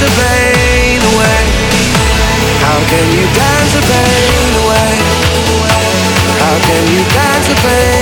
dance the pain away? How can you dance the pain away? How can you dance the pain?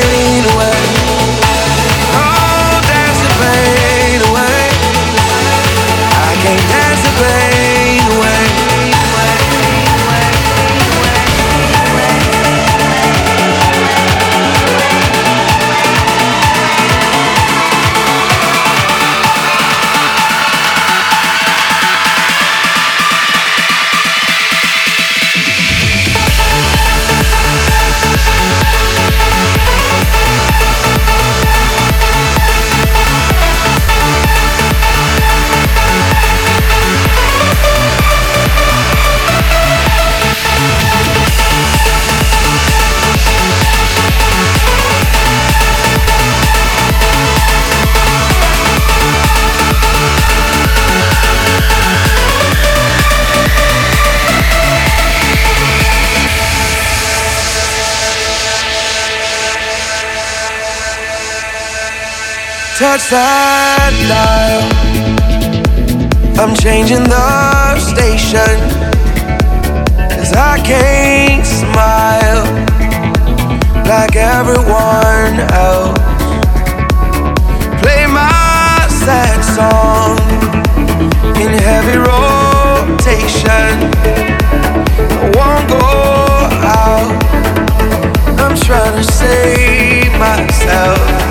outside dial. I'm changing the station. Cause I can't smile like everyone else. Play my sad song in heavy rotation. I won't go out. I'm trying to save myself.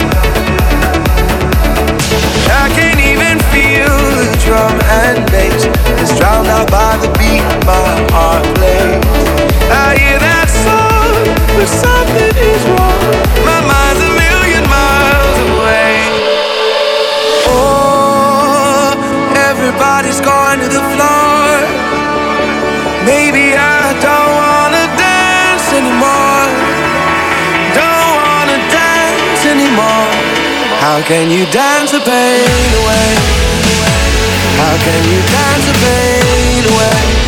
can you dance the pain away? How can you dance the pain away?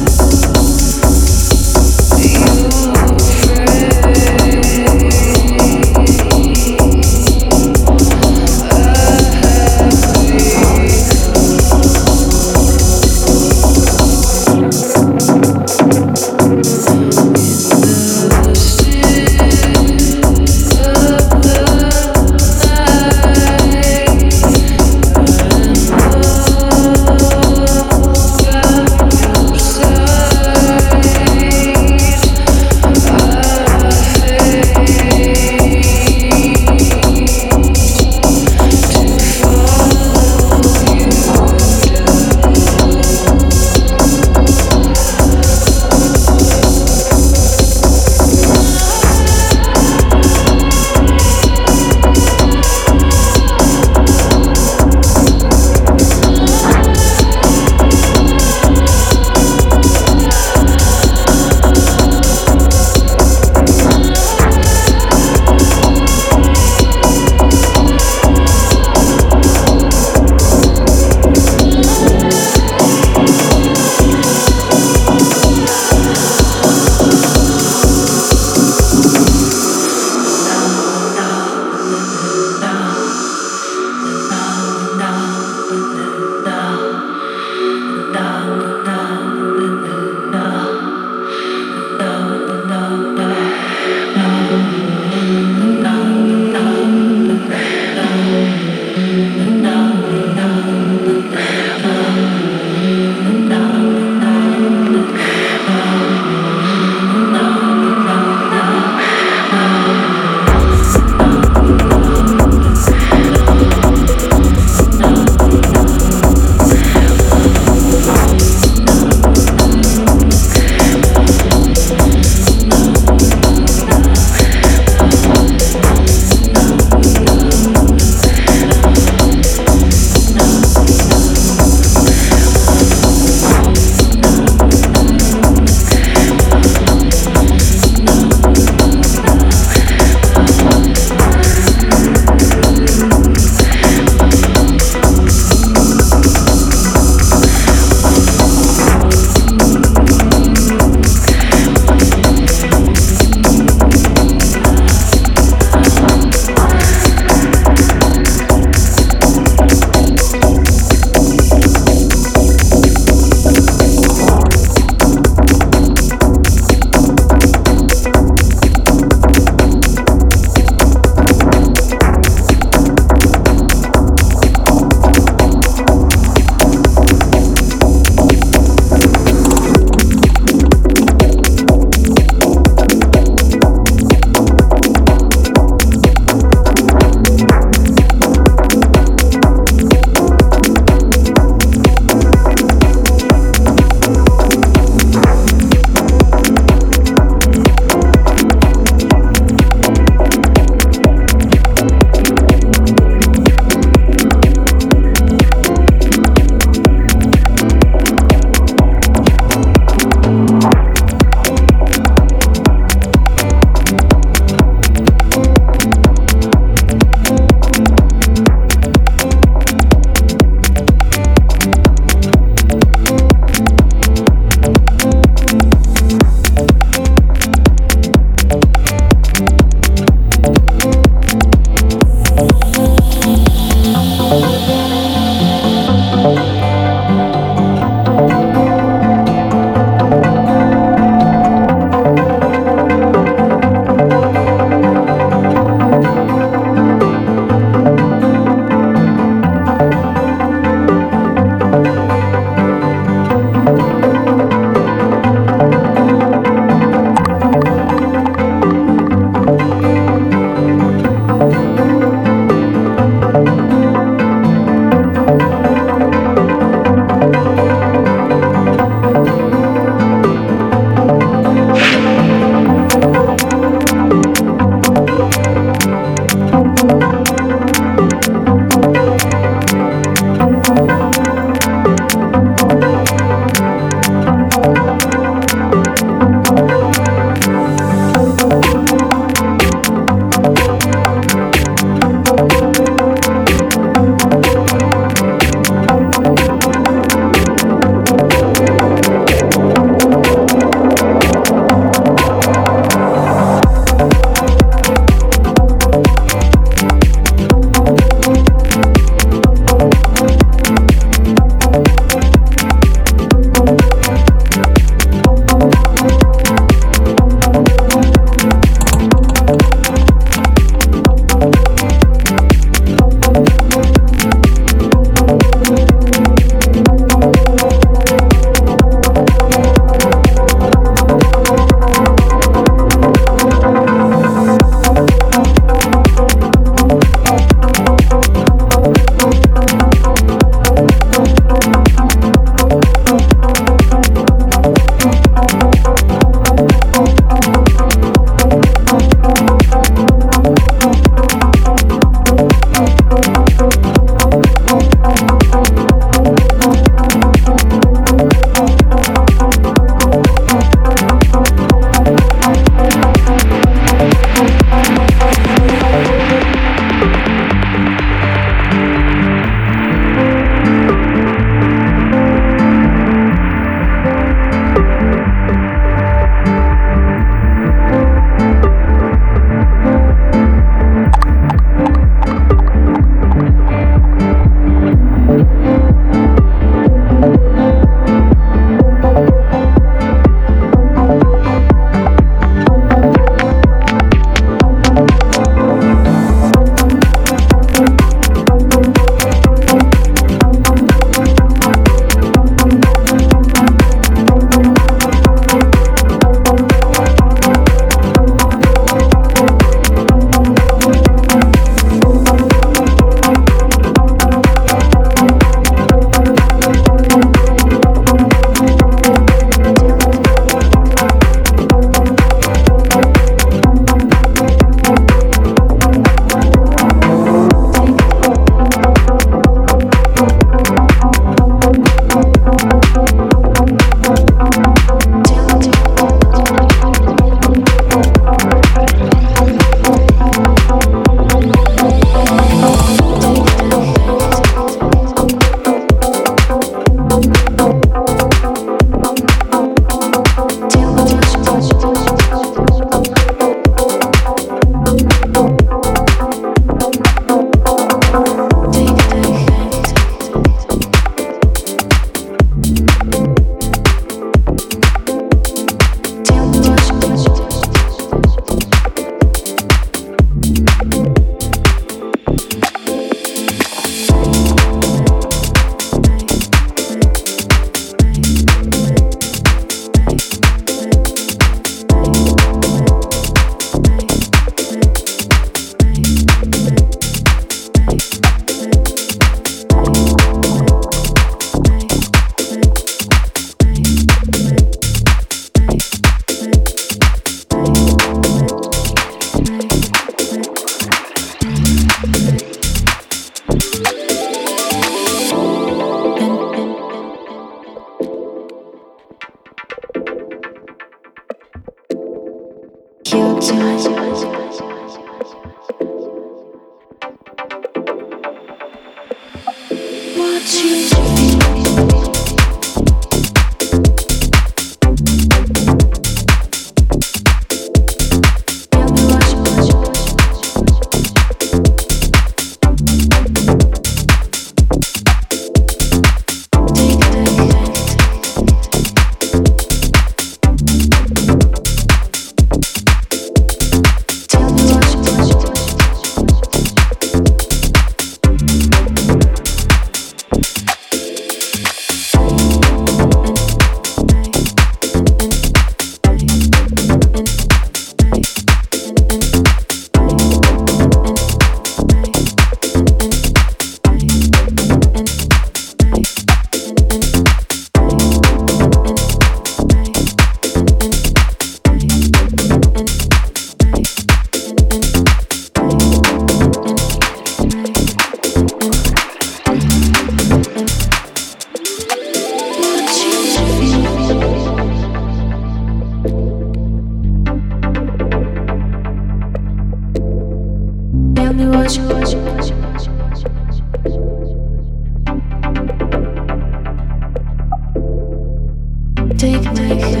Take, take, take.